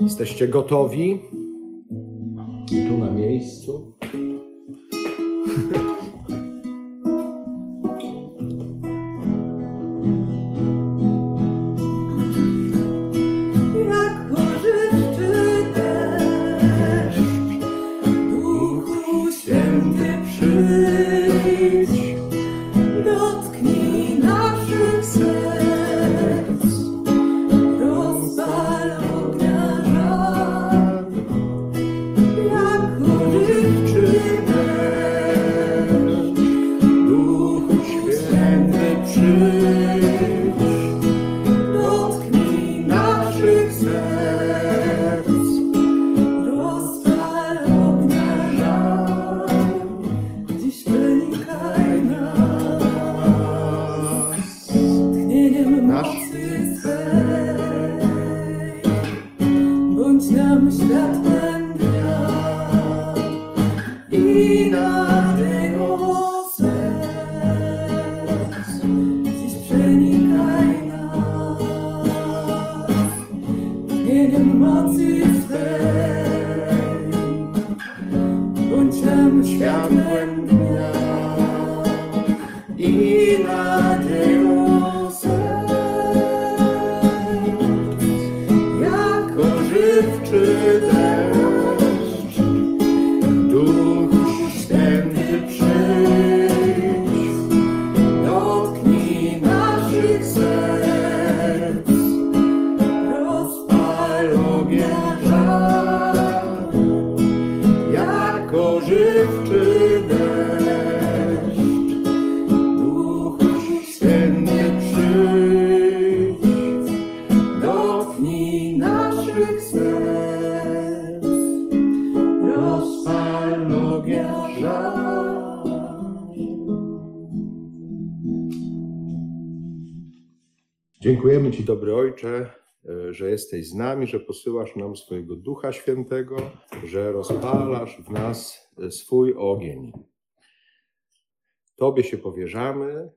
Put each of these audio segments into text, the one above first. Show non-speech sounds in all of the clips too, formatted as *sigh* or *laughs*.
Jesteście gotowi? Tu na miejscu. *laughs* Ojcze, e, że jesteś z nami, że posyłasz nam swojego Ducha Świętego, że rozpalasz w nas e, swój ogień. Tobie się powierzamy,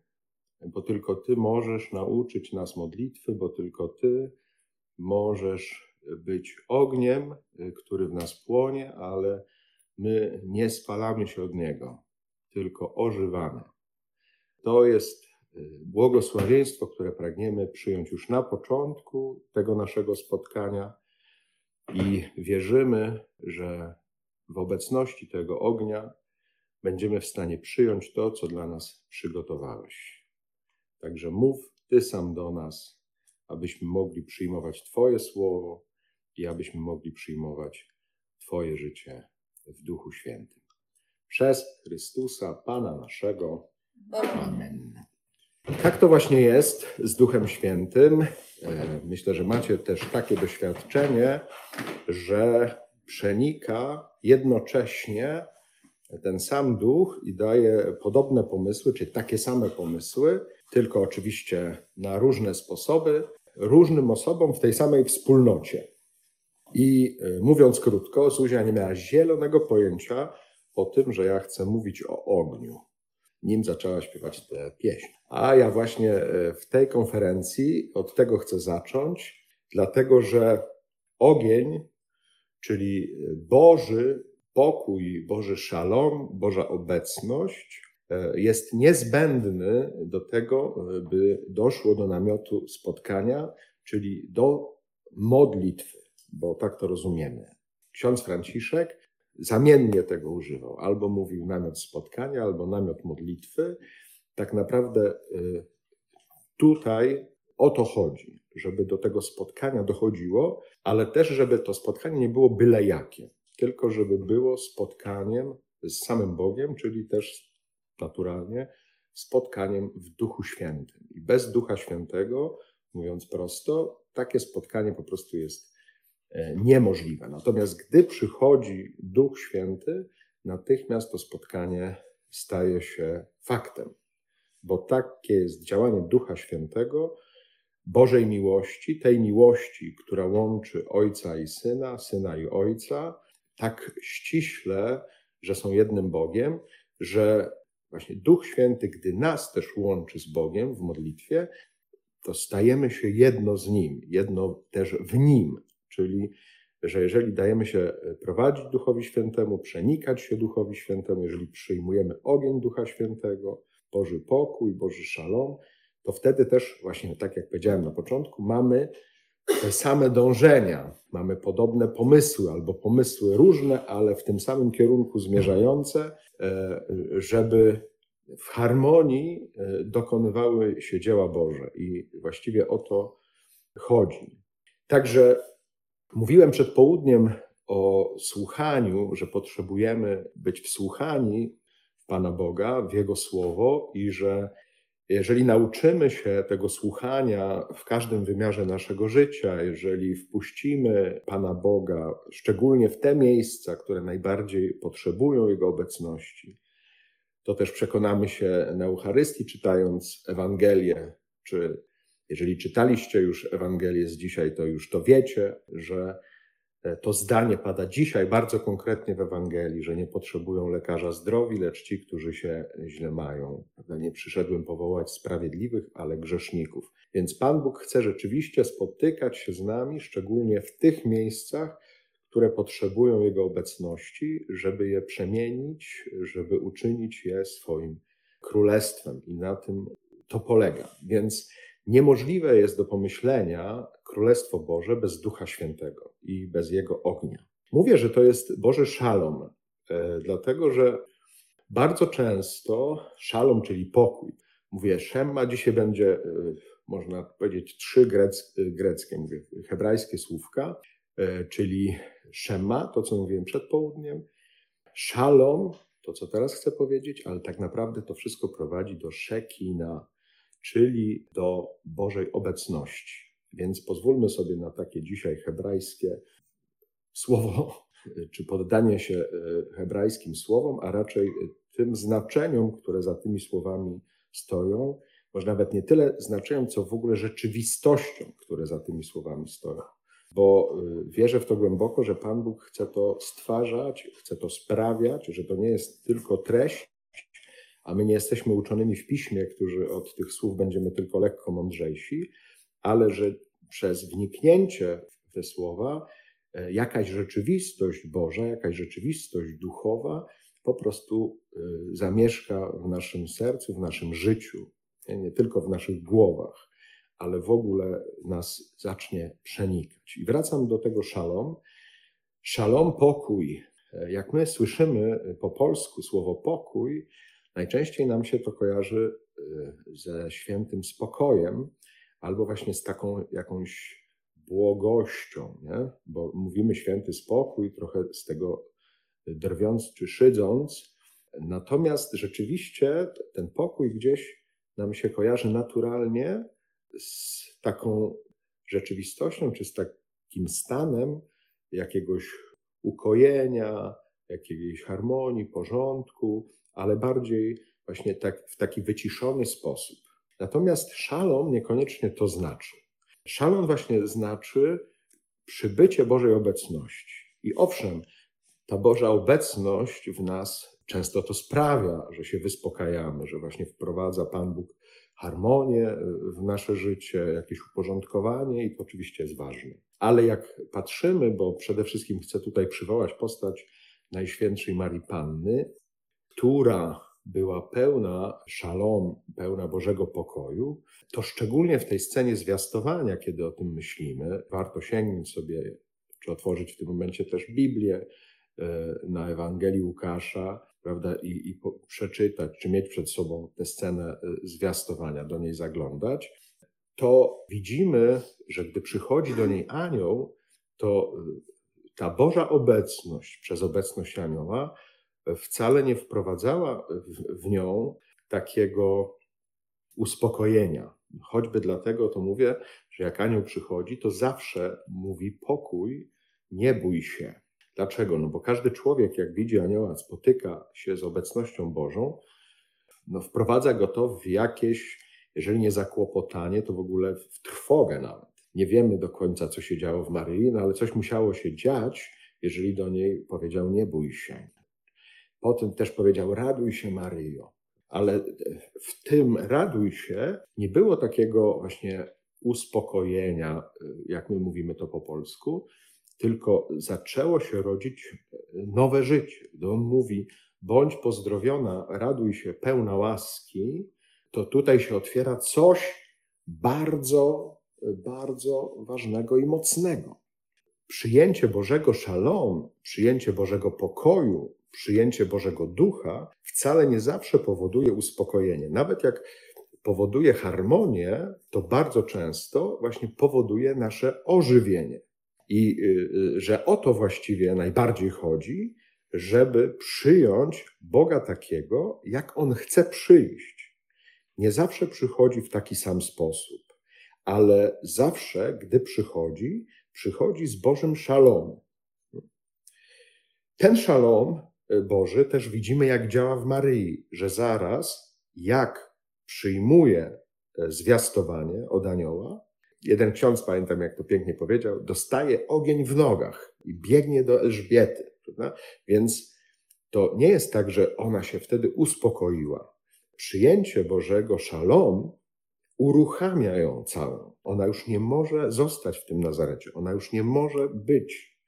bo tylko Ty możesz nauczyć nas modlitwy, bo tylko Ty możesz być ogniem, e, który w nas płonie, ale my nie spalamy się od niego, tylko ożywamy. To jest błogosławieństwo, które pragniemy przyjąć już na początku tego naszego spotkania i wierzymy, że w obecności tego ognia będziemy w stanie przyjąć to, co dla nas przygotowałeś. Także mów Ty sam do nas, abyśmy mogli przyjmować Twoje słowo i abyśmy mogli przyjmować Twoje życie w Duchu Świętym. Przez Chrystusa, Pana naszego. Amen. Tak to właśnie jest z Duchem Świętym. E, Myślę, że macie też takie doświadczenie, że przenika jednocześnie ten sam duch i daje podobne pomysły, czy takie same pomysły, tylko oczywiście na różne sposoby, różnym osobom w tej samej wspólnocie. I e, mówiąc krótko, Zuzia nie miała zielonego pojęcia o tym, że ja chcę mówić o ogniu nim zaczęła śpiewać tę pieśń. A ja właśnie e, w tej konferencji od tego chcę zacząć, dlatego że ogień, czyli Boży pokój, Boży szalom, Boża obecność e, jest niezbędny do tego, by doszło do namiotu spotkania, czyli do modlitwy, bo tak to rozumiemy. Ksiądz Franciszek zamiennie tego używał. Albo mówił namiot spotkania, albo namiot modlitwy. Tak naprawdę y, tutaj o to chodzi, żeby do tego spotkania dochodziło, ale też, żeby to spotkanie nie było byle jakie, tylko żeby było spotkaniem z samym Bogiem, czyli też naturalnie spotkaniem w Duchu Świętym. I bez Ducha Świętego, mówiąc prosto, takie spotkanie po prostu jest niemożliwe. Natomiast gdy przychodzi Duch Święty, natychmiast to spotkanie staje się faktem, bo takie jest działanie Ducha Świętego, Bożej miłości, tej miłości, która łączy Ojca i Syna, Syna i Ojca, tak ściśle, że są jednym Bogiem, że właśnie Duch Święty, gdy nas też łączy z Bogiem w modlitwie, to stajemy się jedno z Nim, jedno też w Nim, czyli że jeżeli dajemy się prowadzić Duchowi Świętemu, przenikać się Duchowi Świętemu, jeżeli przyjmujemy ogień Ducha Świętego, Boży pokój, Boży szalom, to wtedy też, właśnie tak jak powiedziałem na początku, mamy te same dążenia, mamy podobne pomysły albo pomysły różne, ale w tym samym kierunku zmierzające, e, żeby w harmonii e, dokonywały się dzieła Boże. I właściwie o to chodzi. Także mówiłem przed południem o słuchaniu, że potrzebujemy być wsłuchani w Pana Boga, w Jego Słowo i że jeżeli nauczymy się tego słuchania w każdym wymiarze naszego życia, jeżeli wpuścimy Pana Boga, szczególnie w te miejsca, które najbardziej potrzebują Jego obecności, to też przekonamy się na Eucharystii, czytając Ewangelię, czy jeżeli czytaliście już Ewangelię z dzisiaj, to już to wiecie, że E, to zdanie pada dzisiaj bardzo konkretnie w Ewangelii, że nie potrzebują lekarza zdrowi, lecz ci, którzy się źle mają. Nie przyszedłem powołać sprawiedliwych, ale grzeszników. Więc Pan Bóg chce rzeczywiście spotykać się z nami, szczególnie w tych miejscach, które potrzebują Jego obecności, żeby je przemienić, żeby uczynić je swoim królestwem. I na tym to polega. Więc Niemożliwe jest do pomyślenia Królestwo Boże bez Ducha Świętego i bez Jego ognia. Mówię, że to jest Boży szalom, e, dlatego że bardzo często szalom, czyli pokój, mówię, Szemma dzisiaj będzie, e, można powiedzieć, trzy grec, e, greckie, mówię, hebrajskie słówka, czyli Szema, to co mówiłem przed południem, szalom, to co teraz chcę powiedzieć, ale tak naprawdę to wszystko prowadzi do Szekina, czyli do Bożej obecności. Więc pozwólmy sobie na takie dzisiaj hebrajskie słowo, *laughs* czy poddanie się e, hebrajskim słowom, a raczej tym znaczeniom, które za tymi słowami stoją, może nawet nie tyle znaczeniom, co w ogóle rzeczywistością, które za tymi słowami stoją. Bo e, wierzę w to głęboko, że Pan Bóg chce to stwarzać, chce to sprawiać, że to nie jest tylko treść, a my nie jesteśmy uczonymi w piśmie, którzy od tych słów będziemy tylko lekko mądrzejsi, ale że przez wniknięcie w te słowa e, jakaś rzeczywistość Boża, jakaś rzeczywistość duchowa po prostu e, zamieszka w naszym sercu, w naszym życiu, nie tylko w naszych głowach, ale w ogóle nas zacznie przenikać. I wracam do tego szalom. Szalom, pokój. E, jak my słyszymy po polsku słowo pokój, Najczęściej nam się to kojarzy y, ze świętym spokojem albo właśnie z taką jakąś błogością, nie? bo mówimy święty spokój, trochę z tego drwiąc czy szydząc. Natomiast rzeczywiście ten pokój gdzieś nam się kojarzy naturalnie z taką rzeczywistością, czy z takim stanem jakiegoś ukojenia, jakiejś harmonii, porządku, ale bardziej właśnie tak, w taki wyciszony sposób. Natomiast szalom niekoniecznie to znaczy. Szalom właśnie znaczy przybycie Bożej obecności. I owszem, ta Boża obecność w nas często to sprawia, że się wyspokajamy, że właśnie wprowadza Pan Bóg harmonię w nasze życie, jakieś uporządkowanie i to oczywiście jest ważne. Ale jak patrzymy, bo przede wszystkim chcę tutaj przywołać postać Najświętszej Marii Panny, która była pełna szalom, pełna Bożego pokoju, to szczególnie w tej scenie zwiastowania, kiedy o tym myślimy, warto sięgnąć sobie, czy otworzyć w tym momencie też Biblię e, na Ewangelii Łukasza, prawda, i, i przeczytać, czy mieć przed sobą tę scenę e, zwiastowania, do niej zaglądać, to widzimy, że gdy przychodzi do niej anioł, to e, ta Boża obecność przez obecność anioła wcale nie wprowadzała w, nią takiego uspokojenia. Choćby dlatego to mówię, że jak anioł przychodzi, to zawsze mówi pokój, nie bój się. Dlaczego? No bo każdy człowiek, jak widzi anioła, spotyka się z obecnością Bożą, no wprowadza go to w jakieś, jeżeli nie zakłopotanie, to w ogóle w trwogę nawet. Nie wiemy do końca, co się działo w Maryi, no ale coś musiało się dziać, jeżeli do niej powiedział: Nie bój się. Potem też powiedział: Raduj się, Maryjo. Ale w tym raduj się nie było takiego właśnie uspokojenia, jak my mówimy to po polsku, tylko zaczęło się rodzić nowe życie. Gdy on mówi, bądź pozdrowiona, raduj się, pełna łaski, to tutaj się otwiera coś bardzo, bardzo ważnego i mocnego. Przyjęcie Bożego szalom, przyjęcie Bożego pokoju, przyjęcie Bożego ducha wcale nie zawsze powoduje uspokojenie. Nawet jak powoduje harmonię, to bardzo często właśnie powoduje nasze ożywienie. I y, y, że o to właściwie najbardziej chodzi, żeby przyjąć Boga takiego, jak On chce przyjść. Nie zawsze przychodzi w taki sam sposób, ale zawsze, gdy przychodzi, przychodzi z Bożym szalom. Ten szalom Boży też widzimy, jak działa w Maryi, że zaraz, jak przyjmuje zwiastowanie od anioła, jeden ksiądz, pamiętam jak to pięknie powiedział, dostaje ogień w nogach i biegnie do Elżbiety. Prawda? Więc to nie jest tak, że ona się wtedy uspokoiła. Przyjęcie Bożego szalom uruchamia ją całą. Ona już nie może zostać w tym Nazarecie. Ona już nie może być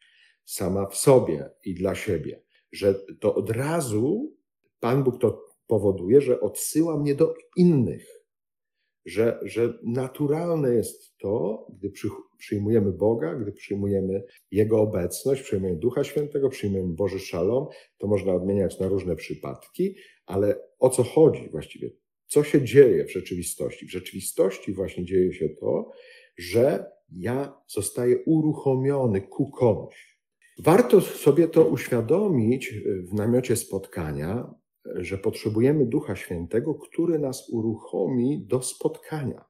sama w sobie i dla siebie. Że to od razu Pan Bóg to powoduje, że odsyła mnie do innych że, że naturalne jest to, gdy przyjmujemy Boga, gdy przyjmujemy Jego obecność, przyjmujemy Ducha Świętego, przyjmujemy Boży Szalom, to można odmieniać na różne przypadki, ale o co chodzi właściwie? Co się dzieje w rzeczywistości? W rzeczywistości właśnie dzieje się to, że ja zostaję uruchomiony ku komuś. Warto sobie to uświadomić w namiocie spotkania, że potrzebujemy Ducha Świętego, który nas uruchomi do spotkania.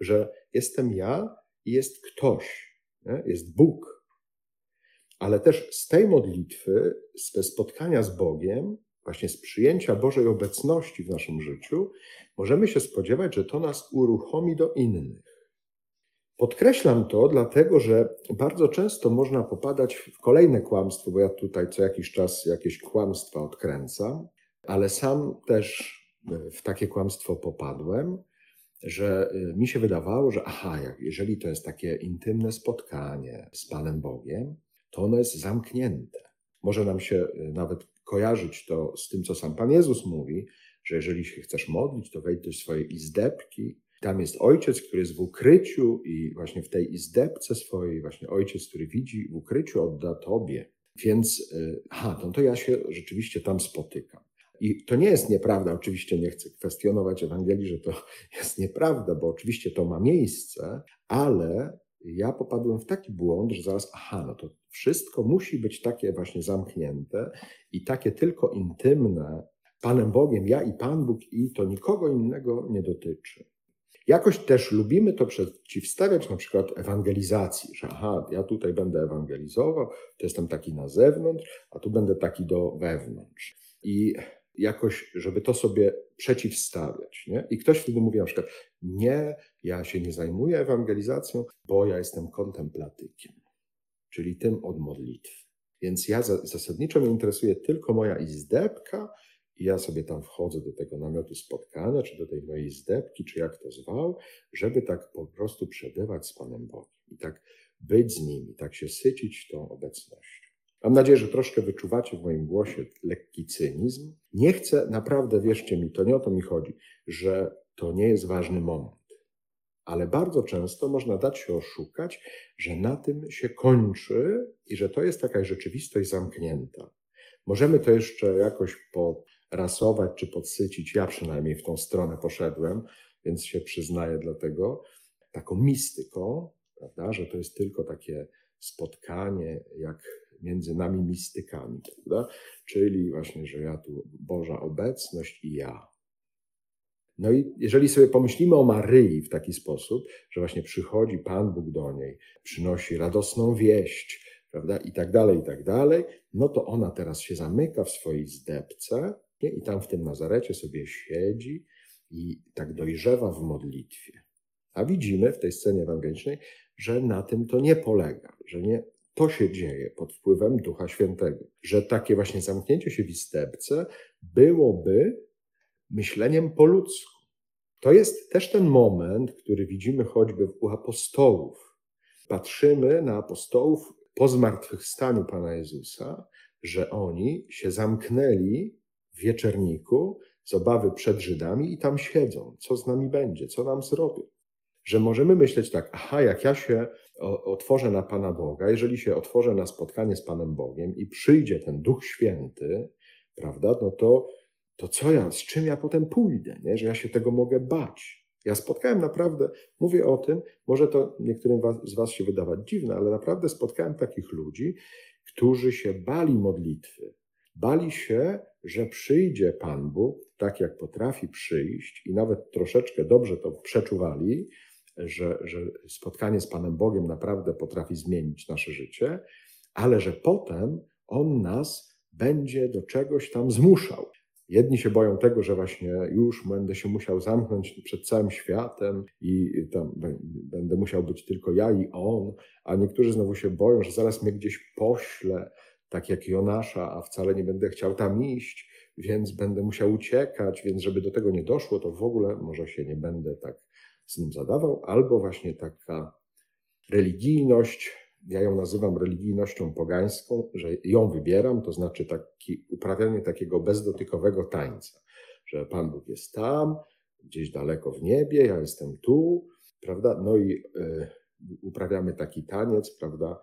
Że jestem ja i jest ktoś, nie? jest Bóg. Ale też z tej modlitwy, ze spotkania z Bogiem, właśnie z przyjęcia Bożej obecności w naszym życiu, możemy się spodziewać, że to nas uruchomi do innych. Podkreślam to, dlatego że bardzo często można popadać w kolejne kłamstwo, bo ja tutaj co jakiś czas jakieś kłamstwa odkręcam, ale sam też e, w takie kłamstwo popadłem, że e, mi się wydawało, że aha, jeżeli to jest takie intymne spotkanie z Panem Bogiem, to ono jest zamknięte. Może nam się e, nawet kojarzyć to z tym, co sam Pan Jezus mówi, że jeżeli się chcesz modlić, to wejdź do swojej izdebki. Tam jest ojciec, który jest w ukryciu, i właśnie w tej izdebce swojej, właśnie ojciec, który widzi w ukryciu, odda tobie. Więc, aha, no to ja się rzeczywiście tam spotykam. I to nie jest nieprawda, oczywiście nie chcę kwestionować Ewangelii, że to *laughs* jest nieprawda, bo oczywiście to ma miejsce, ale ja popadłem w taki błąd, że zaraz, aha, no to wszystko musi być takie właśnie zamknięte i takie tylko intymne Panem Bogiem, ja i Pan Bóg, i to nikogo innego nie dotyczy. Jakoś też lubimy to przeciwstawiać na przykład ewangelizacji, że aha, ja tutaj będę ewangelizował, to jestem taki na zewnątrz, a tu będę taki do wewnątrz. I jakoś, żeby to sobie przeciwstawiać. Nie? I ktoś wtedy mówi na przykład, nie, ja się nie zajmuję ewangelizacją, bo ja jestem kontemplatykiem, czyli tym od modlitwy. Więc ja zasadniczo mnie interesuje tylko moja izdebka i ja sobie tam wchodzę do tego namiotu spotkania, czy do tej mojej izdebki, czy jak to zwał, żeby tak po prostu przebywać z Panem Bogiem i tak być z Nim, i tak się sycić tą obecnością. Mam nadzieję, że troszkę wyczuwacie w moim głosie lekki cynizm. Nie chcę, naprawdę wierzcie mi, to nie o to mi chodzi, że to nie jest ważny moment. Ale bardzo często można dać się oszukać, że na tym się kończy i że to jest taka rzeczywistość zamknięta. Możemy to jeszcze jakoś porasować czy podsycić. Ja przynajmniej w tą stronę poszedłem, więc się przyznaję dlatego. Taką mistyką, prawda, że to jest tylko takie spotkanie, jak między nami mistykami, prawda? Czyli właśnie, że ja tu Boża obecność i ja. No i jeżeli sobie pomyślimy o Maryi w taki sposób, że właśnie przychodzi Pan Bóg do niej, przynosi radosną wieść, prawda, i tak dalej, i tak dalej, no to ona teraz się zamyka w swojej zdebce? I tam w tym Nazarecie sobie siedzi i tak dojrzewa w modlitwie. A widzimy w tej scenie ewangelicznej, że na tym to nie polega, że nie to się dzieje pod wpływem Ducha Świętego. Że takie właśnie zamknięcie się w istebce byłoby myśleniem po ludzku. To jest też ten moment, który widzimy choćby u apostołów. Patrzymy na apostołów po zmartwychwstaniu Pana Jezusa, że oni się zamknęli wieczerniku z obawy przed Żydami i tam siedzą. Co z nami będzie? Co nam zrobią? Że możemy myśleć tak, aha, jak ja się otworzę na Pana Boga, jeżeli się otworzę na spotkanie z Panem Bogiem i przyjdzie ten Duch Święty, prawda, no to, to co ja, z czym ja potem pójdę, nie? że ja się tego mogę bać. Ja spotkałem naprawdę, mówię o tym, może to niektórym z Was się wydawać dziwne, ale naprawdę spotkałem takich ludzi, którzy się bali modlitwy. Bali się, że przyjdzie Pan Bóg tak, jak potrafi przyjść, i nawet troszeczkę dobrze to przeczuwali, że, że spotkanie z Panem Bogiem naprawdę potrafi zmienić nasze życie, ale że potem On nas będzie do czegoś tam zmuszał. Jedni się boją tego, że właśnie już będę się musiał zamknąć przed całym światem i tam będę musiał być tylko ja i on, a niektórzy znowu się boją, że zaraz mnie gdzieś pośle, tak jak Jonasza, a wcale nie będę chciał tam iść, więc będę musiał uciekać, więc żeby do tego nie doszło, to w ogóle może się nie będę tak z nim zadawał, albo właśnie taka religijność, ja ją nazywam religijnością pogańską, że ją wybieram, to znaczy taki, uprawianie takiego bezdotykowego tańca, że Pan Bóg jest tam, gdzieś daleko w niebie, ja jestem tu, prawda? No i y, uprawiamy taki taniec, prawda?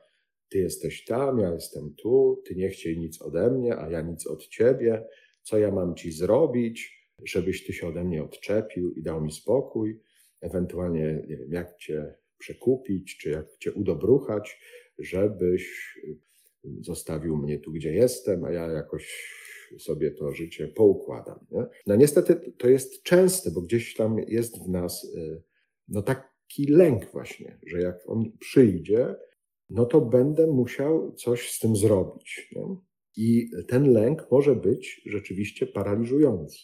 Ty jesteś tam, ja jestem tu, ty nie chciej nic ode mnie, a ja nic od ciebie. Co ja mam ci zrobić, żebyś ty się ode mnie odczepił i dał mi spokój? Ewentualnie, nie wiem, jak cię przekupić, czy jak cię udobruchać, żebyś zostawił mnie tu, gdzie jestem, a ja jakoś sobie to życie poukładam. Nie? No niestety to jest częste, bo gdzieś tam jest w nas y, no taki lęk właśnie, że jak on przyjdzie, no to będę musiał coś z tym zrobić. Nie? I ten lęk może być rzeczywiście paraliżujący.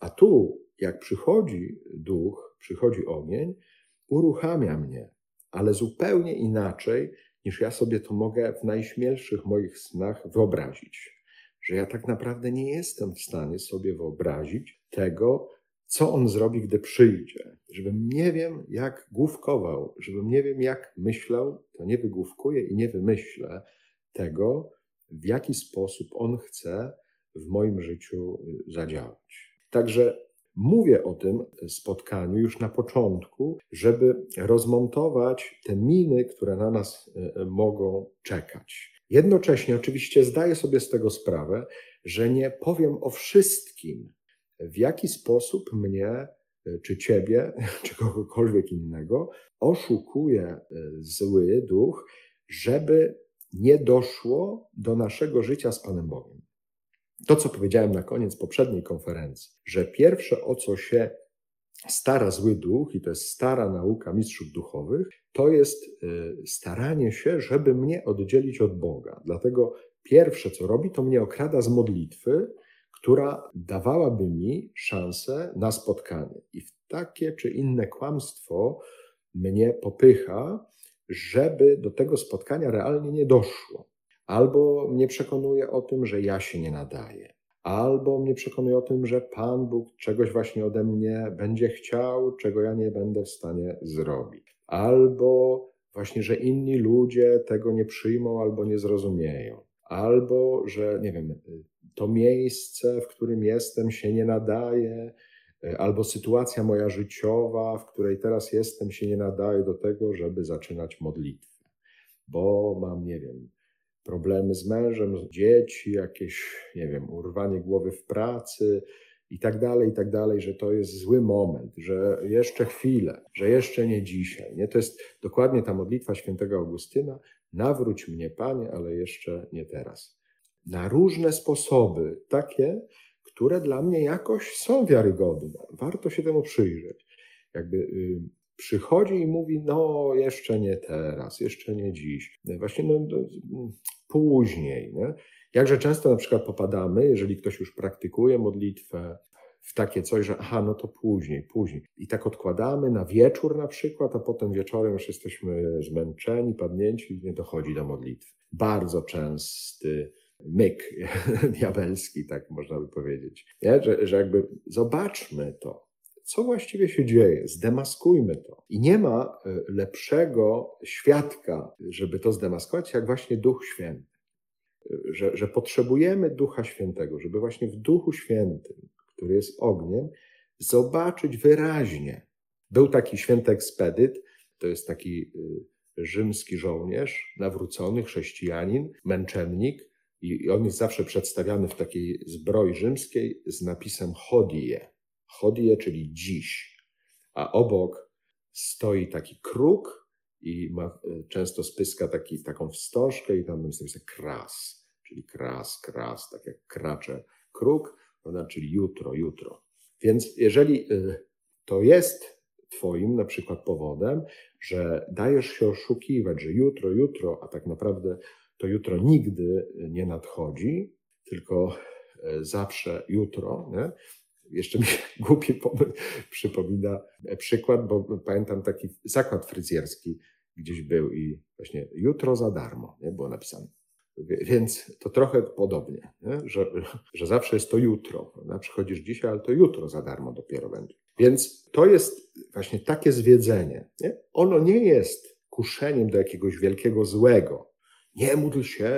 A tu, jak przychodzi duch, przychodzi ogień, uruchamia mnie, ale zupełnie inaczej, niż ja sobie to mogę w najśmielszych moich snach wyobrazić. Że ja tak naprawdę nie jestem w stanie sobie wyobrazić tego, co on zrobi, gdy przyjdzie. Żebym nie wiem, jak główkował, żebym nie wiem, jak myślał, to nie wygłówkuję i nie wymyślę tego, w jaki sposób on chce w moim życiu zadziałać. Także Mówię o tym spotkaniu już na początku, żeby rozmontować te miny, które na nas e, mogą czekać. Jednocześnie oczywiście zdaję sobie z tego sprawę, że nie powiem o wszystkim, w jaki sposób mnie, e, czy ciebie, *laughs* czy kogokolwiek innego oszukuje e, zły duch, żeby nie doszło do naszego życia z Panem Bogiem to, co powiedziałem na koniec poprzedniej konferencji, że pierwsze, o co się stara zły duch, i to jest stara nauka mistrzów duchowych, to jest y, staranie się, żeby mnie oddzielić od Boga. Dlatego pierwsze, co robi, to mnie okrada z modlitwy, która dawałaby mi szansę na spotkanie. I w takie czy inne kłamstwo mnie popycha, żeby do tego spotkania realnie nie doszło. Albo mnie przekonuje o tym, że ja się nie nadaję, albo mnie przekonuje o tym, że Pan Bóg czegoś właśnie ode mnie będzie chciał, czego ja nie będę w stanie zrobić, albo właśnie, że inni ludzie tego nie przyjmą albo nie zrozumieją, albo że, nie wiem, to miejsce, w którym jestem, się nie nadaje, albo sytuacja moja życiowa, w której teraz jestem, się nie nadaje do tego, żeby zaczynać modlitwę, bo mam, nie wiem, problemy z mężem, dzieci, jakieś, nie wiem, urwanie głowy w pracy i tak dalej, i tak dalej, że to jest zły moment, że jeszcze chwilę, że jeszcze nie dzisiaj. Nie? To jest dokładnie ta modlitwa świętego Augustyna. Nawróć mnie, Panie, ale jeszcze nie teraz. Na różne sposoby, takie, które dla mnie jakoś są wiarygodne. Warto się temu przyjrzeć. Jakby y, przychodzi i mówi, no jeszcze nie teraz, jeszcze nie dziś. Właśnie no, no później. Nie? Jakże często na przykład popadamy, jeżeli ktoś już praktykuje modlitwę, w takie coś, że aha, no to później, później. I tak odkładamy na wieczór na przykład, a potem wieczorem już jesteśmy zmęczeni, padnięci i nie dochodzi do modlitwy. Bardzo częsty myk *laughs* diabelski, tak można by powiedzieć. Nie? Że, że jakby zobaczmy to, co właściwie się dzieje, zdemaskujmy to. I nie ma e, lepszego świadka, żeby to zdemaskować, jak właśnie Duch Święty. E, że, że potrzebujemy Ducha Świętego, żeby właśnie w Duchu Świętym, który jest ogniem, zobaczyć wyraźnie. Był taki święty ekspedyt, to jest taki y, rzymski żołnierz, nawrócony chrześcijanin, męczennik, i on jest zawsze przedstawiany w takiej zbroi rzymskiej z napisem hodie. Hodie, czyli dziś. A obok stoi taki kruk i ma, y, często spyska taki, taką wstążkę i tam jest napisane kras, czyli kras, kras, tak jak kracze kruk, prawda, czyli jutro, jutro. Więc jeżeli y, to jest Twoim na przykład powodem, że dajesz się oszukiwać, że jutro, jutro, a tak naprawdę to jutro nigdy nie nadchodzi, tylko e, zawsze jutro. Nie? Jeszcze mi *laughs* głupi przypomina przykład, bo pamiętam taki zakład fryzjerski gdzieś był i właśnie jutro za darmo nie? było napisane. Więc to trochę podobnie, że, że zawsze jest to jutro. Prawda? Przychodzisz dzisiaj, ale to jutro za darmo dopiero będzie. Więc to jest właśnie takie zwiedzenie. Nie? Ono nie jest kuszeniem do jakiegoś wielkiego złego. Nie módl się,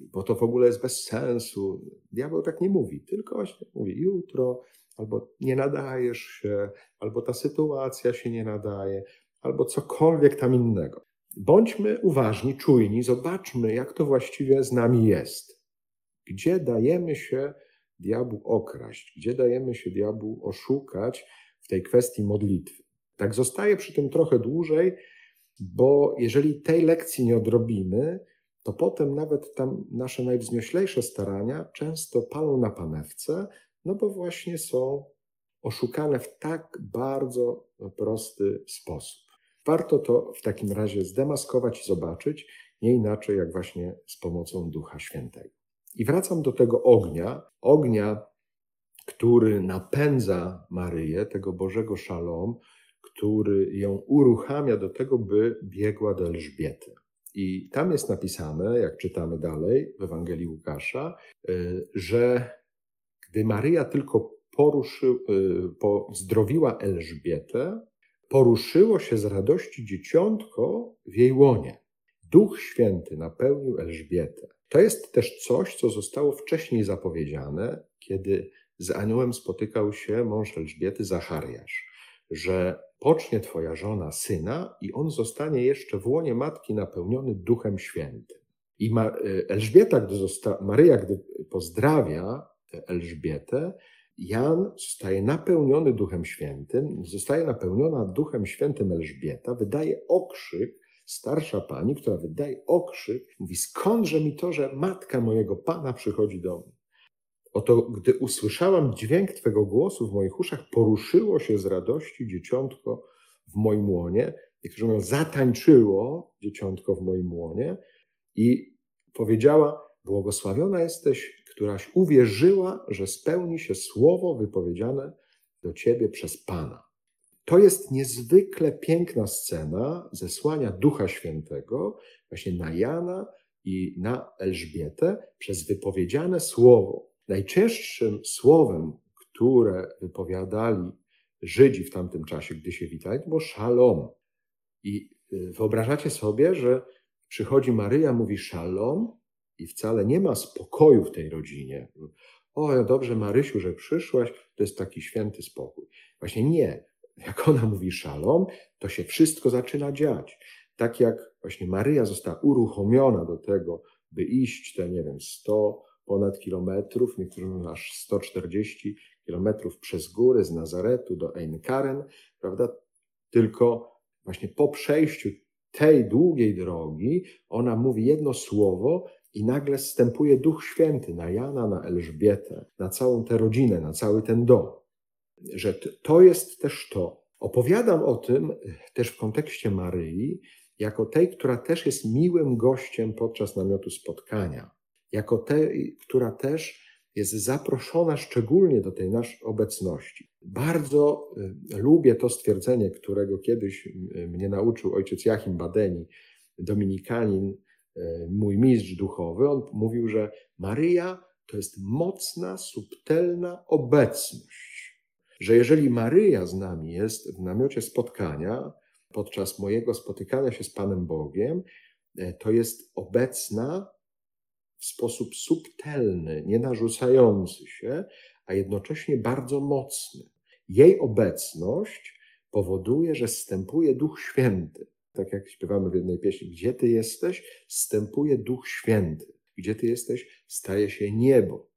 bo to w ogóle jest bez sensu. Diabeł tak nie mówi, tylko właśnie mówi jutro, albo nie nadajesz się, albo ta sytuacja się nie nadaje, albo cokolwiek tam innego. Bądźmy uważni, czujni, zobaczmy, jak to właściwie z nami jest. Gdzie dajemy się diabłu okraść, gdzie dajemy się diabłu oszukać w tej kwestii modlitwy. Tak zostaje przy tym trochę dłużej, bo jeżeli tej lekcji nie odrobimy, to potem nawet tam nasze najwznioślejsze starania często palą na panewce, no bo właśnie są oszukane w tak bardzo prosty sposób. Warto to w takim razie zdemaskować i zobaczyć, nie inaczej jak właśnie z pomocą Ducha Świętego. I wracam do tego ognia, ognia, który napędza Maryję, tego Bożego Szalom, który ją uruchamia do tego, by biegła do Elżbiety. I tam jest napisane, jak czytamy dalej w Ewangelii Łukasza, y, że gdy Maryja tylko poruszy, y, pozdrowiła Elżbietę, poruszyło się z radości dzieciątko w jej łonie. Duch Święty napełnił Elżbietę. To jest też coś, co zostało wcześniej zapowiedziane, kiedy z aniołem spotykał się mąż Elżbiety, Zachariasz, że pocznie twoja żona syna i on zostanie jeszcze w łonie matki napełniony Duchem Świętym. I Elżbieta, gdy zosta- Maryja, gdy pozdrawia Elżbietę, Jan zostaje napełniony Duchem Świętym, zostaje napełniona Duchem Świętym Elżbieta, wydaje okrzyk, starsza pani, która wydaje okrzyk, mówi: Skądże mi to, że matka mojego pana przychodzi do mnie? Oto, gdy usłyszałam dźwięk Twego głosu w moich uszach, poruszyło się z radości dzieciątko w moim łonie. Niektórzy mówią, zatańczyło dzieciątko w moim łonie i powiedziała: Błogosławiona jesteś, któraś uwierzyła, że spełni się słowo wypowiedziane do Ciebie przez Pana. To jest niezwykle piękna scena zesłania Ducha Świętego właśnie na Jana i na Elżbietę przez wypowiedziane słowo. Najczęstszym słowem, które wypowiadali Żydzi w tamtym czasie, gdy się witali, było szalom. I y, wyobrażacie sobie, że przychodzi Maryja, mówi szalom i wcale nie ma spokoju w tej rodzinie. O, no dobrze, Marysiu, że przyszłaś, to jest taki święty spokój. Właśnie nie jak ona mówi szalom, to się wszystko zaczyna dziać. Tak jak właśnie Maryja została uruchomiona do tego, by iść te, nie wiem, 100 ponad kilometrów, niektórzy mówią aż 140 kilometrów przez góry z Nazaretu do Ein Karen, prawda? Tylko właśnie po przejściu tej długiej drogi ona mówi jedno słowo i nagle wstępuje Duch Święty na Jana, na Elżbietę, na całą tę rodzinę, na cały ten dom że to jest też to. Opowiadam o tym też w kontekście Maryi, jako tej, która też jest miłym gościem podczas namiotu spotkania, jako tej, która też jest zaproszona szczególnie do tej naszej obecności. Bardzo y, lubię to stwierdzenie, którego kiedyś y, mnie nauczył ojciec Jachim Badeni, dominikanin, y, mój mistrz duchowy. On mówił, że Maryja to jest mocna, subtelna obecność że jeżeli Maryja z nami jest w namiocie spotkania, podczas mojego spotykania się z Panem Bogiem, to jest obecna w sposób subtelny, nie narzucający się, a jednocześnie bardzo mocny. Jej obecność powoduje, że stępuje Duch Święty. Tak jak śpiewamy w jednej pieśni, gdzie Ty jesteś, stępuje Duch Święty. Gdzie Ty jesteś, staje się niebo,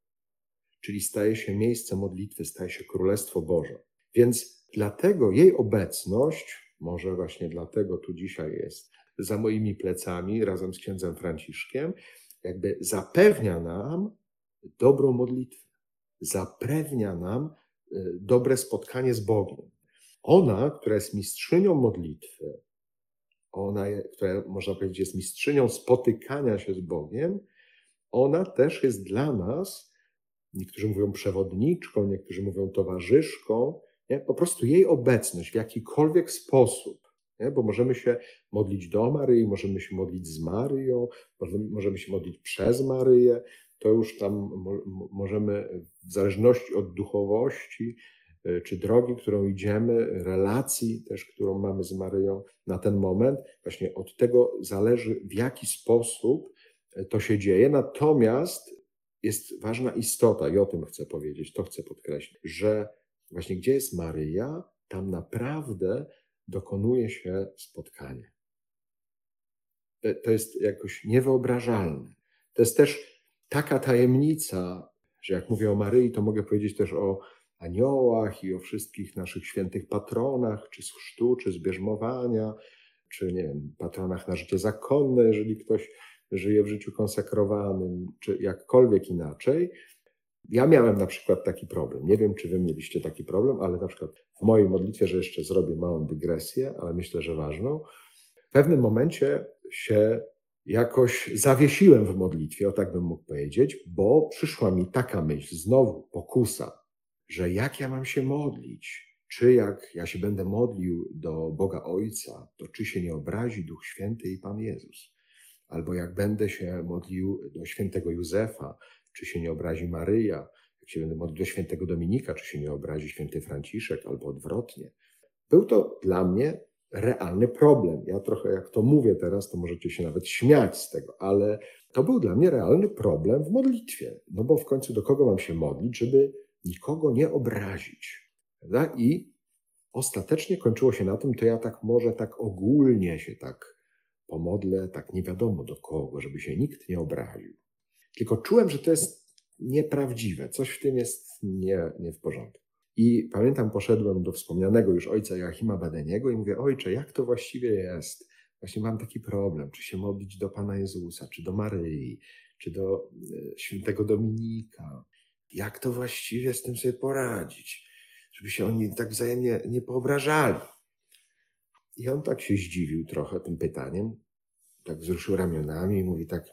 czyli staje się miejsce modlitwy, staje się Królestwo Boże. Więc dlatego jej obecność, może właśnie dlatego tu dzisiaj jest, za moimi plecami razem z księdzem Franciszkiem, jakby zapewnia nam dobrą modlitwę, zapewnia nam y, dobre spotkanie z Bogiem. Ona, która jest mistrzynią modlitwy, ona, która można powiedzieć jest mistrzynią spotykania się z Bogiem, ona też jest dla nas, niektórzy mówią przewodniczką, niektórzy mówią towarzyszką, nie? po prostu jej obecność w jakikolwiek sposób, nie? bo możemy się modlić do Maryi, możemy się modlić z Maryją, możemy się modlić przez Maryję, to już tam możemy w zależności od duchowości e, czy drogi, którą idziemy, relacji też, którą mamy z Maryją na ten moment, właśnie od tego zależy, w jaki sposób e, to się dzieje. Natomiast jest ważna istota, i o tym chcę powiedzieć, to chcę podkreślić, że właśnie gdzie jest Maryja, tam naprawdę dokonuje się spotkanie. To jest jakoś niewyobrażalne. To jest też taka tajemnica, że jak mówię o Maryi, to mogę powiedzieć też o aniołach i o wszystkich naszych świętych patronach, czy z chrztu, czy z bierzmowania, czy nie wiem, patronach na życie zakonne, jeżeli ktoś żyje w życiu konsekrowanym, czy jakkolwiek inaczej. Ja miałem na przykład taki problem. Nie wiem, czy wy mieliście taki problem, ale na przykład w mojej modlitwie, że jeszcze zrobię małą dygresję, ale myślę, że ważną, w pewnym momencie się jakoś zawiesiłem w modlitwie, o tak bym mógł powiedzieć, bo przyszła mi taka myśl, znowu pokusa, że jak ja mam się modlić? Czy jak ja się będę modlił do Boga Ojca, to czy się nie obrazi Duch Święty i Pan Jezus? Albo jak będę się modlił do świętego Józefa, czy się nie obrazi Maryja? Jak się będę modlił do świętego Dominika, czy się nie obrazi święty Franciszek, albo odwrotnie? Był to dla mnie realny problem. Ja trochę jak to mówię teraz, to możecie się nawet śmiać z tego, ale to był dla mnie realny problem w modlitwie. No bo w końcu do kogo mam się modlić, żeby nikogo nie obrazić? Prawda? I ostatecznie kończyło się na tym, to ja tak może tak ogólnie się tak pomodlę, tak nie wiadomo do kogo, żeby się nikt nie obraził. Tylko czułem, że to jest nieprawdziwe, coś w tym jest nie, nie w porządku. I pamiętam, poszedłem do wspomnianego już ojca Joachima Badeniego i mówię, ojcze, jak to właściwie jest? Właśnie mam taki problem, czy się modlić do Pana Jezusa, czy do Maryi, czy do e, świętego Dominika. Jak to właściwie z tym sobie poradzić? Żeby się oni tak wzajemnie nie poobrażali. I on tak się zdziwił trochę tym pytaniem, tak wzruszył ramionami i mówi tak,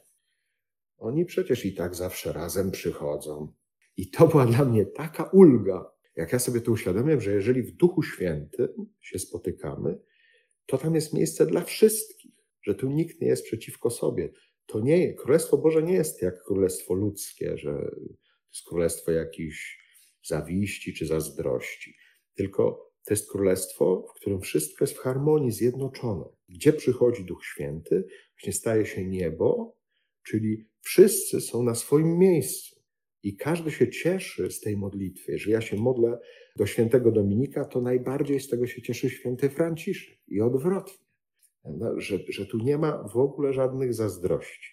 oni przecież i tak zawsze razem przychodzą. I to była dla mnie taka ulga, jak ja sobie to uświadomiłem, że jeżeli w Duchu Świętym się spotykamy, to tam jest miejsce dla wszystkich, że tu nikt nie jest przeciwko sobie. To nie, Królestwo Boże nie jest jak Królestwo ludzkie, że to jest Królestwo jakiejś zawiści czy zazdrości, tylko to jest Królestwo, w którym wszystko jest w harmonii, zjednoczone. Gdzie przychodzi Duch Święty, właśnie staje się niebo, czyli wszyscy są na swoim miejscu. I każdy się cieszy z tej modlitwy. Jeżeli ja się modlę do świętego Dominika, to najbardziej z tego się cieszy święty Franciszek i odwrotnie. No, że, że tu nie ma w ogóle żadnych zazdrości.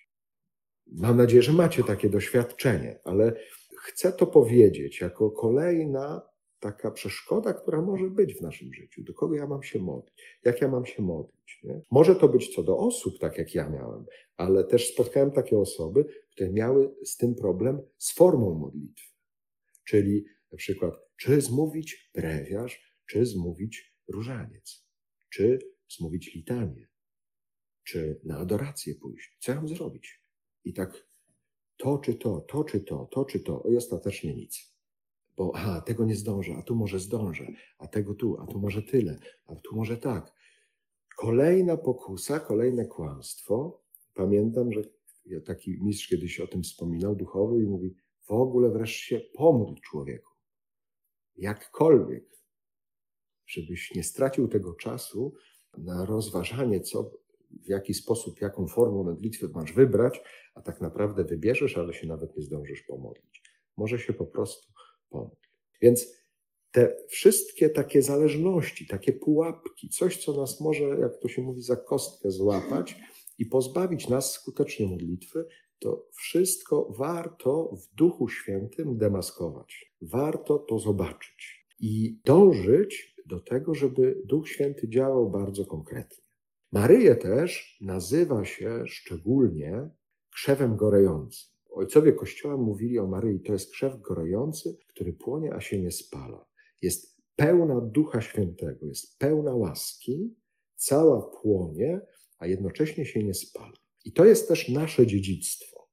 Mam nadzieję, że macie takie doświadczenie, ale chcę to powiedzieć jako kolejna taka przeszkoda, która może być w naszym życiu. Do kogo ja mam się modlić? Jak ja mam się modlić? Nie? Może to być co do osób, tak jak ja miałem, ale też spotkałem takie osoby, które miały z tym problem z formą modlitwy. Czyli na przykład, czy zmówić brewiarz, czy zmówić różaniec, czy zmówić litanię, czy na adorację pójść. Co ja mam zrobić? I tak to czy to, to czy to, to czy to, i ostatecznie nic. Bo aha, tego nie zdążę, a tu może zdążę, a tego tu, a tu może tyle, a tu może tak. Kolejna pokusa, kolejne kłamstwo. Pamiętam, że taki mistrz kiedyś o tym wspominał, duchowy, i mówi: W ogóle wreszcie pomódl człowieku. jakkolwiek, żebyś nie stracił tego czasu na rozważanie, co, w jaki sposób, jaką formę modlitwy masz wybrać, a tak naprawdę wybierzesz, ale się nawet nie zdążysz pomodlić. Może się po prostu pomóc. Więc te wszystkie takie zależności, takie pułapki, coś, co nas może, jak to się mówi, za kostkę złapać i pozbawić nas skutecznie modlitwy, to wszystko warto w Duchu Świętym demaskować. Warto to zobaczyć i dążyć do tego, żeby Duch Święty działał bardzo konkretnie. Maryję też nazywa się szczególnie krzewem gorejącym. Ojcowie Kościoła mówili o Maryi, to jest krzew gorejący, który płonie, a się nie spala. Jest pełna Ducha Świętego, jest pełna łaski, cała płonie, a jednocześnie się nie spala. I to jest też nasze dziedzictwo.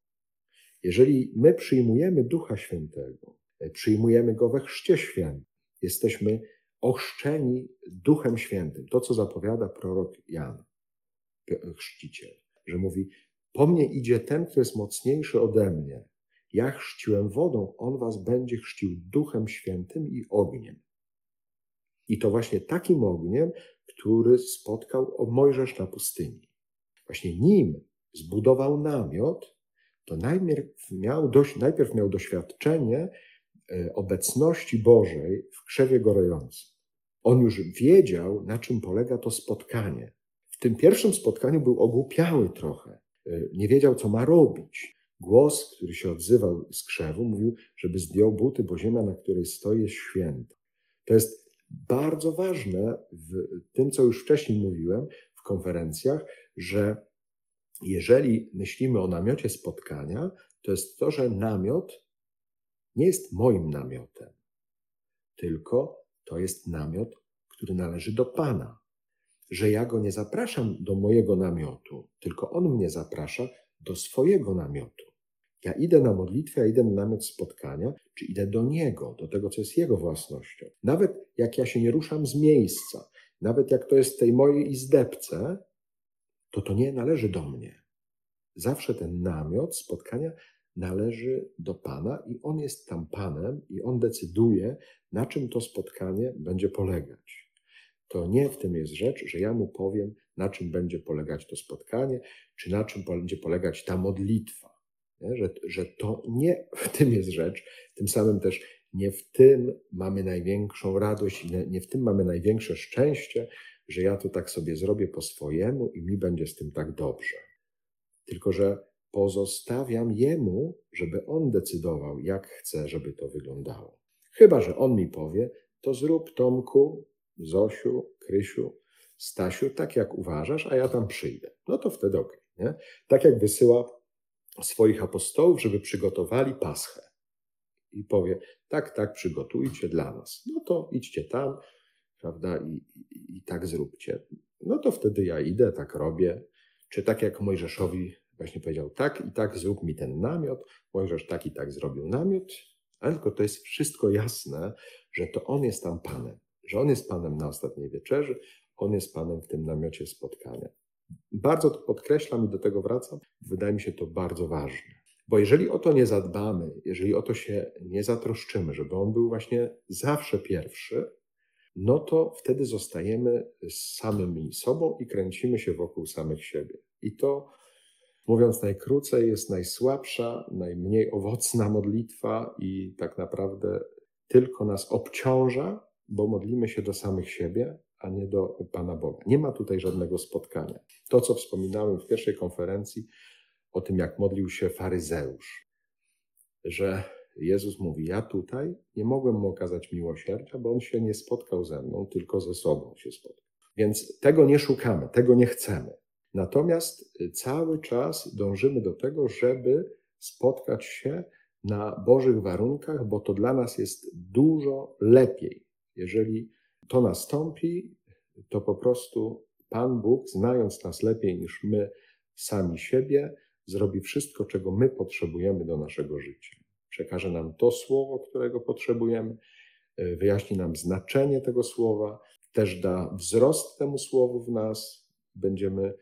Jeżeli my przyjmujemy Ducha Świętego, przyjmujemy Go we chrzcie świętym, jesteśmy ochrzczeni Duchem Świętym. To, co zapowiada prorok Jan, chrzciciel, że mówi, po mnie idzie ten, kto jest mocniejszy ode mnie. Ja chrzciłem wodą, on was będzie chrzcił Duchem Świętym i ogniem. I to właśnie takim ogniem, który spotkał Mojżesz na pustyni. Właśnie nim zbudował namiot, to najpierw miał, dość, najpierw miał doświadczenie e, obecności Bożej w krzewie gorejącym. On już wiedział, na czym polega to spotkanie. W tym pierwszym spotkaniu był ogłupiały trochę. E, nie wiedział, co ma robić. Głos, który się odzywał z krzewu, mówił, żeby zdjął buty, bo ziemia, na której stoi, jest święta. To jest bardzo ważne w tym, co już wcześniej mówiłem w konferencjach, że jeżeli myślimy o namiocie spotkania, to jest to, że namiot nie jest moim namiotem, tylko to jest namiot, który należy do Pana. Że ja go nie zapraszam do mojego namiotu, tylko on mnie zaprasza do swojego namiotu. Ja idę na modlitwę, ja idę na namiot spotkania, czy idę do Niego, do tego, co jest Jego własnością. Nawet jak ja się nie ruszam z miejsca, nawet jak to jest w tej mojej izdebce, to to nie należy do mnie. Zawsze ten namiot spotkania należy do Pana i On jest tam Panem i On decyduje, na czym to spotkanie będzie polegać. To nie w tym jest rzecz, że ja Mu powiem, na czym będzie polegać to spotkanie, czy na czym będzie polegać ta modlitwa. Nie? Że, że to nie w tym jest rzecz, tym samym też nie w tym mamy największą radość i nie w tym mamy największe szczęście, że ja to tak sobie zrobię po swojemu i mi będzie z tym tak dobrze. Tylko, że pozostawiam jemu, żeby on decydował, jak chce, żeby to wyglądało. Chyba, że on mi powie, to zrób Tomku, Zosiu, Krysiu, Stasiu, tak jak uważasz, a ja tam przyjdę. No to wtedy okej. Okay, tak jak wysyła swoich apostołów, żeby przygotowali paschę. I powie, tak, tak, przygotujcie dla nas. No to idźcie tam, prawda, i, i, i tak zróbcie. No to wtedy ja idę, tak robię. Czy tak jak Mojżeszowi właśnie powiedział, tak i tak zrób mi ten namiot. Mojżesz tak i tak zrobił namiot, ale tylko to jest wszystko jasne, że to on jest tam Panem, że on jest Panem na ostatniej wieczerzy, on jest Panem w tym namiocie spotkania. Bardzo to podkreślam i do tego wracam. Wydaje mi się to bardzo ważne. Bo jeżeli o to nie zadbamy, jeżeli o to się nie zatroszczymy, żeby on był właśnie zawsze pierwszy, no to wtedy zostajemy samymi sobą i kręcimy się wokół samych siebie. I to, mówiąc najkrócej, jest najsłabsza, najmniej owocna modlitwa i tak naprawdę tylko nas obciąża, bo modlimy się do samych siebie, a nie do Pana Boga. Nie ma tutaj żadnego spotkania. To, co wspominałem w pierwszej konferencji o tym, jak modlił się faryzeusz, że Jezus mówi: Ja tutaj nie mogłem mu okazać miłosierdzia, bo on się nie spotkał ze mną, tylko ze sobą się spotkał. Więc tego nie szukamy, tego nie chcemy. Natomiast cały czas dążymy do tego, żeby spotkać się na Bożych warunkach, bo to dla nas jest dużo lepiej, jeżeli to nastąpi, to po prostu Pan Bóg, znając nas lepiej niż my sami siebie, zrobi wszystko, czego my potrzebujemy do naszego życia. Przekaże nam to słowo, którego potrzebujemy, e, wyjaśni nam znaczenie tego słowa, też da wzrost temu słowu w nas. Będziemy e,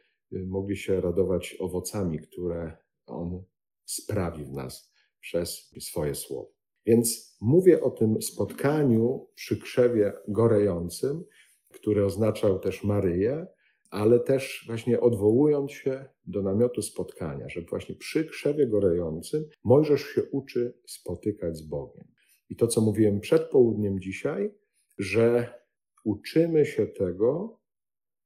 mogli się radować owocami, które On sprawi w nas przez swoje słowo. Więc mówię o tym spotkaniu przy krzewie gorejącym, który oznaczał też Maryję, ale też właśnie odwołując się do namiotu spotkania, że właśnie przy krzewie gorejącym Mojżesz się uczy spotykać z Bogiem. I to, co mówiłem przed południem dzisiaj, że uczymy się tego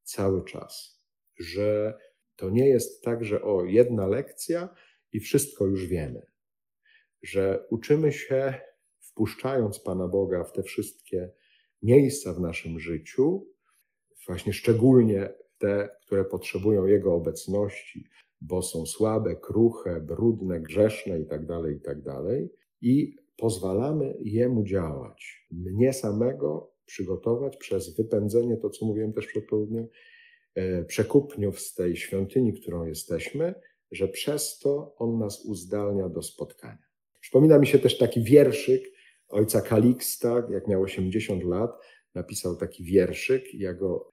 cały czas, że to nie jest tak, że o jedna lekcja i wszystko już wiemy, że uczymy się, wpuszczając Pana Boga w te wszystkie miejsca w naszym życiu, właśnie szczególnie te, które potrzebują Jego obecności, bo są słabe, kruche, brudne, grzeszne itd., tak itd. Tak I pozwalamy Jemu działać. Mnie samego przygotować przez wypędzenie, to co mówiłem też przed południem, e, przekupniów z tej świątyni, którą jesteśmy, że przez to On nas uzdalnia do spotkania. Przypomina mi się też taki wierszyk ojca Kaliksta, jak miał 80 lat, napisał taki wierszyk. Ja go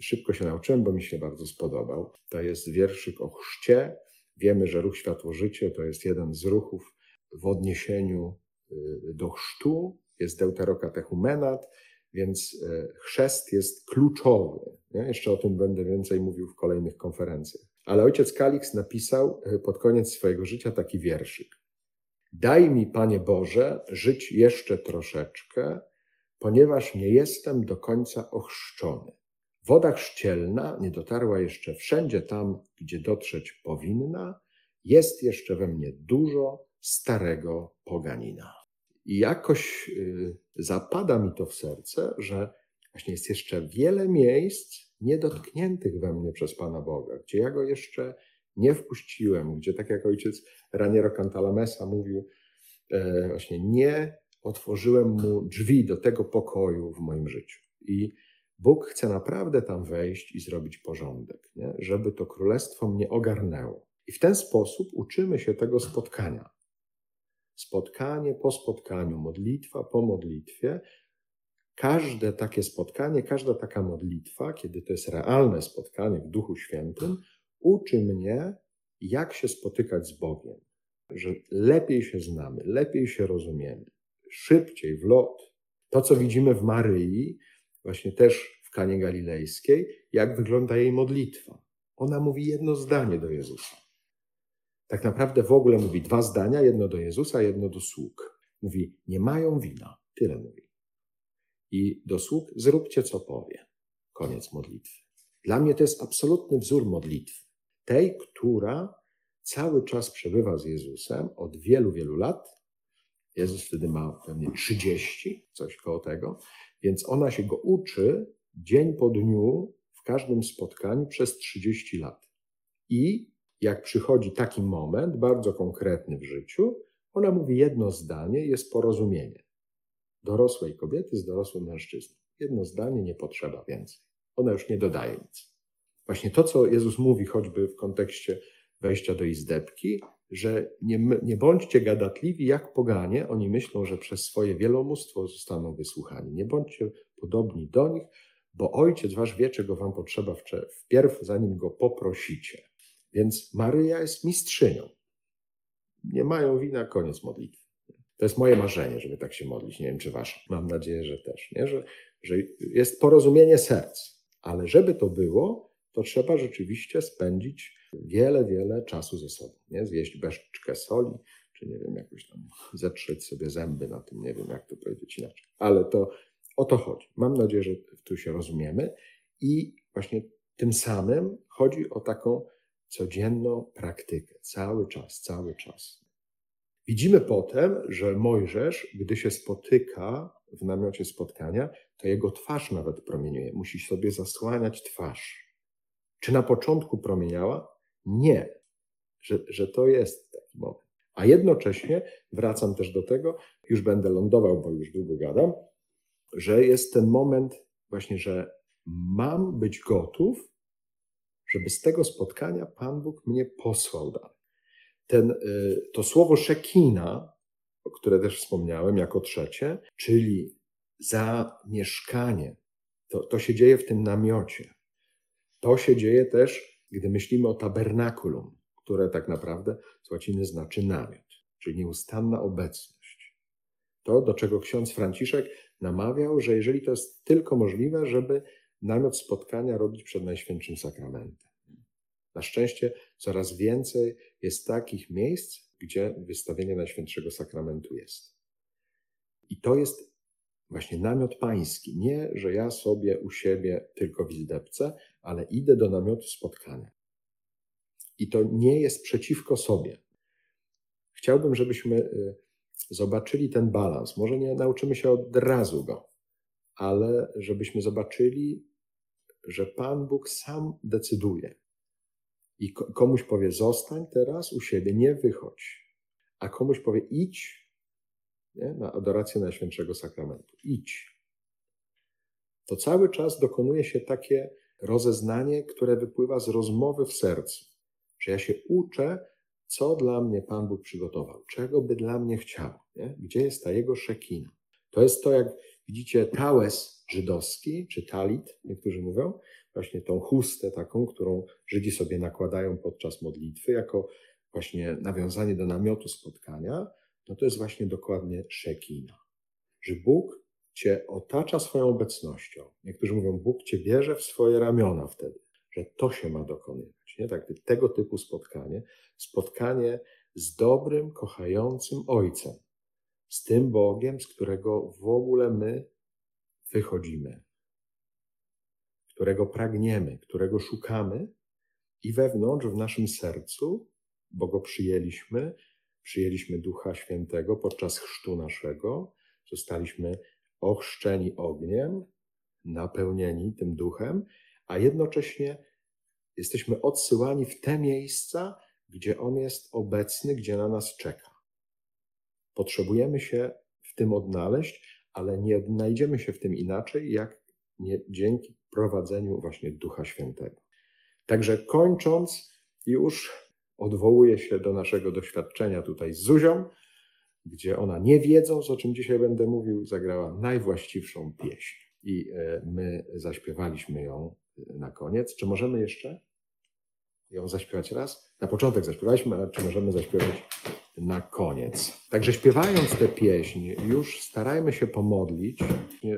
szybko się nauczyłem, bo mi się bardzo spodobał. To jest wierszyk o chrzcie. Wiemy, że ruch Światło-Życie to jest jeden z ruchów w odniesieniu y, do chrztu. Jest deuterokatechumenat, więc y, chrzest jest kluczowy. Nie? Jeszcze o tym będę więcej mówił w kolejnych konferencjach. Ale ojciec Kalix napisał y, pod koniec swojego życia taki wierszyk. Daj mi, Panie Boże, żyć jeszcze troszeczkę, ponieważ nie jestem do końca ochrzczony. Woda chrzcielna nie dotarła jeszcze wszędzie tam, gdzie dotrzeć powinna. Jest jeszcze we mnie dużo starego poganina. I jakoś y, zapada mi to w serce, że właśnie jest jeszcze wiele miejsc niedotkniętych we mnie przez Pana Boga, gdzie ja go jeszcze nie wpuściłem, gdzie tak jak ojciec Raniero Cantalamessa mówił, e, właśnie nie otworzyłem mu drzwi do tego pokoju w moim życiu. I Bóg chce naprawdę tam wejść i zrobić porządek, nie? żeby to królestwo mnie ogarnęło. I w ten sposób uczymy się tego spotkania. Spotkanie po spotkaniu, modlitwa po modlitwie. Każde takie spotkanie, każda taka modlitwa, kiedy to jest realne spotkanie w Duchu Świętym, uczy mnie, jak się spotykać z Bogiem, że lepiej się znamy, lepiej się rozumiemy, szybciej w lot. To, co widzimy w Maryi, właśnie też w Kanie Galilejskiej, jak wygląda jej modlitwa. Ona mówi jedno zdanie do Jezusa. Tak naprawdę w ogóle mówi dwa zdania, jedno do Jezusa, jedno do sług. Mówi, nie mają wina. Tyle mówi. I do sług zróbcie, co powie. Koniec modlitwy. Dla mnie to jest absolutny wzór modlitwy. Tej, która cały czas przebywa z Jezusem od wielu, wielu lat. Jezus wtedy ma pewnie 30, coś koło tego. Więc ona się go uczy dzień po dniu w każdym spotkaniu przez 30 lat. I jak przychodzi taki moment, bardzo konkretny w życiu, ona mówi jedno zdanie, jest porozumienie. Dorosłej kobiety z dorosłym mężczyzną. Jedno zdanie, nie potrzeba więcej. Ona już nie dodaje nic. Właśnie to, co Jezus mówi, choćby w kontekście wejścia do izdebki, że nie, nie bądźcie gadatliwi jak poganie, oni myślą, że przez swoje wielomóstwo zostaną wysłuchani. Nie bądźcie podobni do nich, bo Ojciec wasz wie, czego wam potrzeba wpierw, zanim go poprosicie. Więc Maryja jest mistrzynią. Nie mają wina, koniec modlitwy. To jest moje marzenie, żeby tak się modlić. Nie wiem, czy wasze. Mam nadzieję, że też. Nie? Że, że jest porozumienie serc. Ale żeby to było, to trzeba rzeczywiście spędzić wiele, wiele czasu ze sobą. Nie? Zjeść beszczkę soli, czy nie wiem, jakoś tam zetrzeć sobie zęby na tym, nie wiem, jak to powiedzieć inaczej. Ale to o to chodzi. Mam nadzieję, że tu się rozumiemy i właśnie tym samym chodzi o taką codzienną praktykę, cały czas, cały czas. Widzimy potem, że Mojżesz, gdy się spotyka w namiocie spotkania, to jego twarz nawet promieniuje. Musi sobie zasłaniać twarz. Czy na początku promieniała? Nie, że, że to jest taki moment. A jednocześnie wracam też do tego, już będę lądował, bo już długo gadam, że jest ten moment właśnie, że mam być gotów, żeby z tego spotkania Pan Bóg mnie posłał dalej. Ten, y, to słowo szekina, o które też wspomniałem jako trzecie, czyli zamieszkanie, to, to się dzieje w tym namiocie. To się dzieje też, gdy myślimy o tabernakulum, które tak naprawdę z łaciny znaczy namiot, czyli nieustanna obecność. To, do czego ksiądz Franciszek namawiał, że jeżeli to jest tylko możliwe, żeby namiot spotkania robić przed Najświętszym Sakramentem. Na szczęście coraz więcej jest takich miejsc, gdzie wystawienie Najświętszego Sakramentu jest. I to jest właśnie namiot pański. Nie, że ja sobie u siebie tylko w izdebce, ale idę do namiotu spotkania. I to nie jest przeciwko sobie. Chciałbym, żebyśmy y, zobaczyli ten balans. Może nie nauczymy się od razu go, ale żebyśmy zobaczyli, że Pan Bóg sam decyduje. I komuś powie: Zostań teraz u siebie, nie wychodź. A komuś powie: Idź nie? na adorację Najświętszego Sakramentu. Idź. To cały czas dokonuje się takie rozeznanie, które wypływa z rozmowy w sercu, że ja się uczę, co dla mnie Pan Bóg przygotował, czego by dla mnie chciał, nie? gdzie jest ta Jego szekina. To jest to, jak widzicie, tałes żydowski, czy talit, niektórzy mówią, właśnie tą chustę taką, którą Żydzi sobie nakładają podczas modlitwy, jako właśnie nawiązanie do namiotu spotkania, no to jest właśnie dokładnie szekina. Że Bóg Cię otacza swoją obecnością. Niektórzy mówią, Bóg Cię bierze w swoje ramiona wtedy, że to się ma dokonywać. Nie? Tak, tego typu spotkanie, spotkanie z dobrym, kochającym Ojcem, z tym Bogiem, z którego w ogóle my wychodzimy, którego pragniemy, którego szukamy i wewnątrz, w naszym sercu, bo go przyjęliśmy, przyjęliśmy Ducha Świętego podczas chrztu naszego, zostaliśmy ochrzczeni ogniem, napełnieni tym duchem, a jednocześnie jesteśmy odsyłani w te miejsca, gdzie On jest obecny, gdzie na nas czeka. Potrzebujemy się w tym odnaleźć, ale nie odnajdziemy się w tym inaczej, jak nie dzięki prowadzeniu właśnie Ducha Świętego. Także kończąc, już odwołuję się do naszego doświadczenia tutaj z Zuzią, gdzie ona, nie wiedząc o czym dzisiaj będę mówił, zagrała najwłaściwszą pieśń. I e, my zaśpiewaliśmy ją e, na koniec. Czy możemy jeszcze ją zaśpiewać raz? Na początek zaśpiewaliśmy, ale czy możemy zaśpiewać na koniec? Także śpiewając tę pieśń, już starajmy się pomodlić,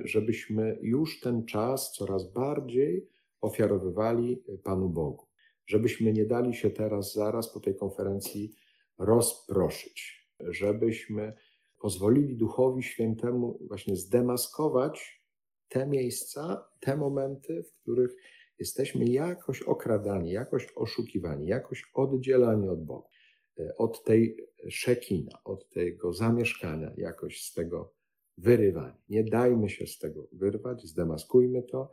żebyśmy już ten czas coraz bardziej ofiarowywali Panu Bogu. Żebyśmy nie dali się teraz, zaraz po tej konferencji rozproszyć żebyśmy pozwolili Duchowi Świętemu właśnie zdemaskować te miejsca, te momenty, w których jesteśmy jakoś okradani, jakoś oszukiwani, jakoś oddzielani od Boga, e, od tej szekina, od tego zamieszkania, jakoś z tego wyrywani. Nie dajmy się z tego wyrwać, zdemaskujmy to,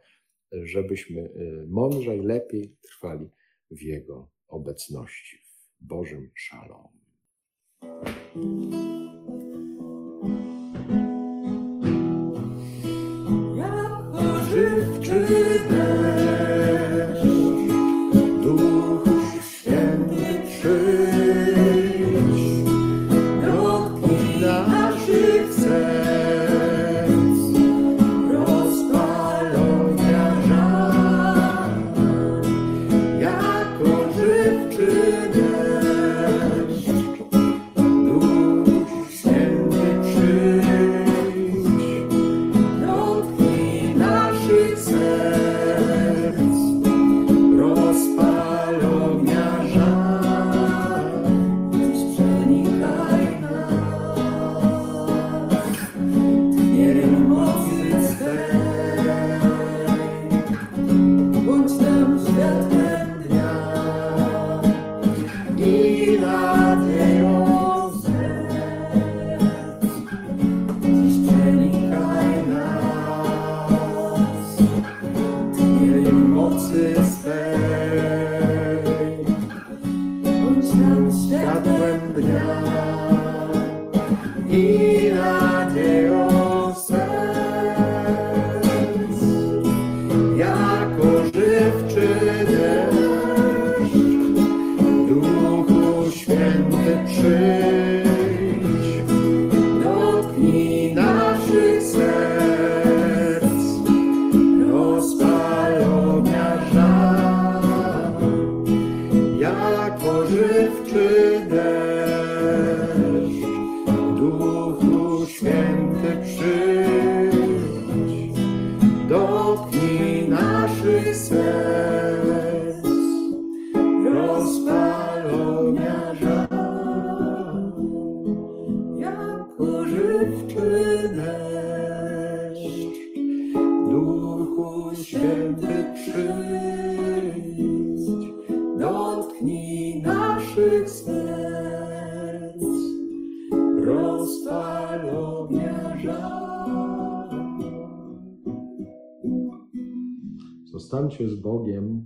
żebyśmy e, mądrzej, lepiej trwali w Jego obecności, w Bożym szalom. Jako